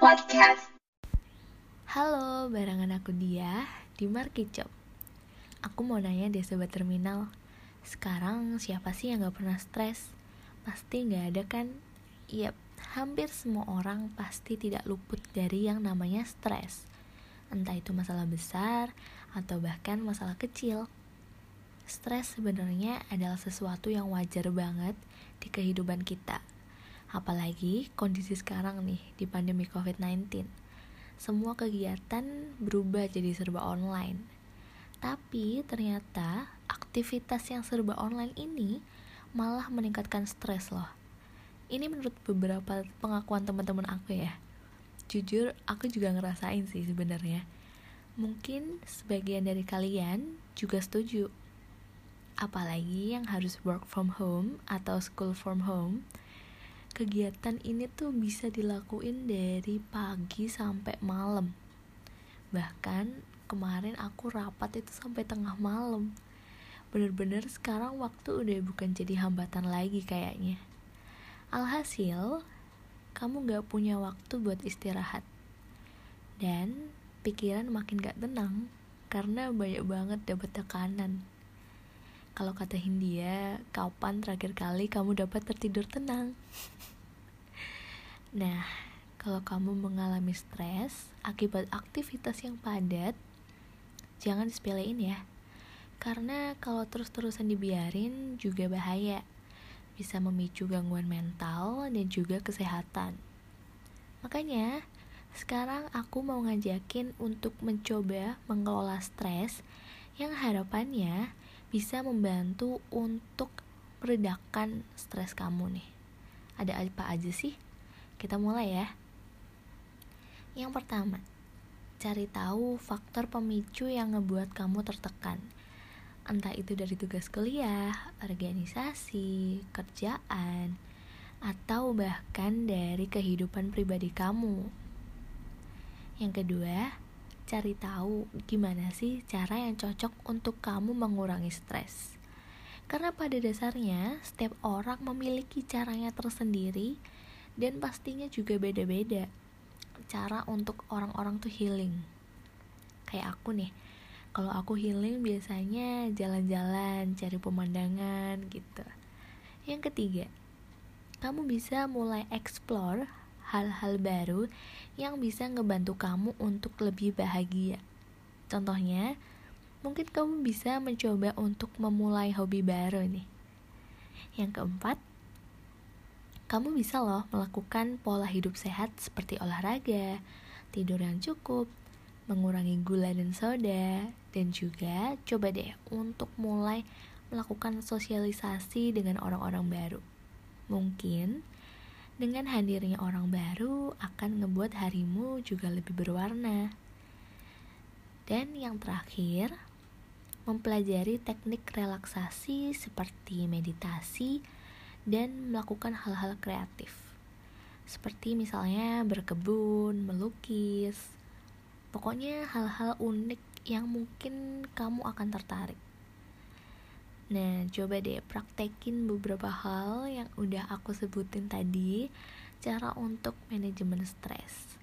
Podcast. Halo, barengan aku dia di Markicop. Aku mau nanya deh sobat terminal. Sekarang siapa sih yang gak pernah stres? Pasti gak ada kan? Yap, hampir semua orang pasti tidak luput dari yang namanya stres. Entah itu masalah besar atau bahkan masalah kecil. Stres sebenarnya adalah sesuatu yang wajar banget di kehidupan kita Apalagi kondisi sekarang nih di pandemi COVID-19. Semua kegiatan berubah jadi serba online. Tapi ternyata aktivitas yang serba online ini malah meningkatkan stres loh. Ini menurut beberapa pengakuan teman-teman aku ya. Jujur, aku juga ngerasain sih sebenarnya. Mungkin sebagian dari kalian juga setuju. Apalagi yang harus work from home atau school from home kegiatan ini tuh bisa dilakuin dari pagi sampai malam. Bahkan kemarin aku rapat itu sampai tengah malam. Bener-bener sekarang waktu udah bukan jadi hambatan lagi kayaknya. Alhasil kamu gak punya waktu buat istirahat. Dan pikiran makin gak tenang karena banyak banget dapat tekanan. Kalau kata Hindia, kapan terakhir kali kamu dapat tertidur tenang? nah, kalau kamu mengalami stres akibat aktivitas yang padat, jangan disepelein ya. Karena kalau terus-terusan dibiarin juga bahaya. Bisa memicu gangguan mental dan juga kesehatan. Makanya, sekarang aku mau ngajakin untuk mencoba mengelola stres yang harapannya bisa membantu untuk meredakan stres kamu nih. Ada apa aja sih? Kita mulai ya. Yang pertama, cari tahu faktor pemicu yang ngebuat kamu tertekan. Entah itu dari tugas kuliah, organisasi, kerjaan, atau bahkan dari kehidupan pribadi kamu. Yang kedua, cari tahu gimana sih cara yang cocok untuk kamu mengurangi stres. Karena pada dasarnya setiap orang memiliki caranya tersendiri dan pastinya juga beda-beda cara untuk orang-orang tuh healing. Kayak aku nih, kalau aku healing biasanya jalan-jalan, cari pemandangan gitu. Yang ketiga, kamu bisa mulai explore hal-hal baru yang bisa ngebantu kamu untuk lebih bahagia. Contohnya, mungkin kamu bisa mencoba untuk memulai hobi baru nih. Yang keempat, kamu bisa loh melakukan pola hidup sehat seperti olahraga, tidur yang cukup, mengurangi gula dan soda, dan juga coba deh untuk mulai melakukan sosialisasi dengan orang-orang baru. Mungkin dengan hadirnya orang baru akan ngebuat harimu juga lebih berwarna. Dan yang terakhir, mempelajari teknik relaksasi seperti meditasi dan melakukan hal-hal kreatif. Seperti misalnya berkebun, melukis. Pokoknya hal-hal unik yang mungkin kamu akan tertarik. Nah, coba deh praktekin beberapa hal yang udah aku sebutin tadi, cara untuk manajemen stres.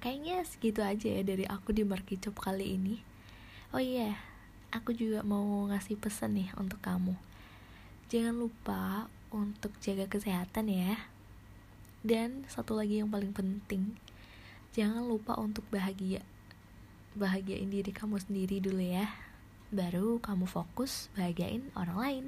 Kayaknya segitu aja ya dari aku di Markicop kali ini. Oh iya, yeah, aku juga mau ngasih pesan nih untuk kamu. Jangan lupa untuk jaga kesehatan ya. Dan satu lagi yang paling penting, jangan lupa untuk bahagia. Bahagiain diri kamu sendiri dulu ya baru kamu fokus bahagiain orang lain.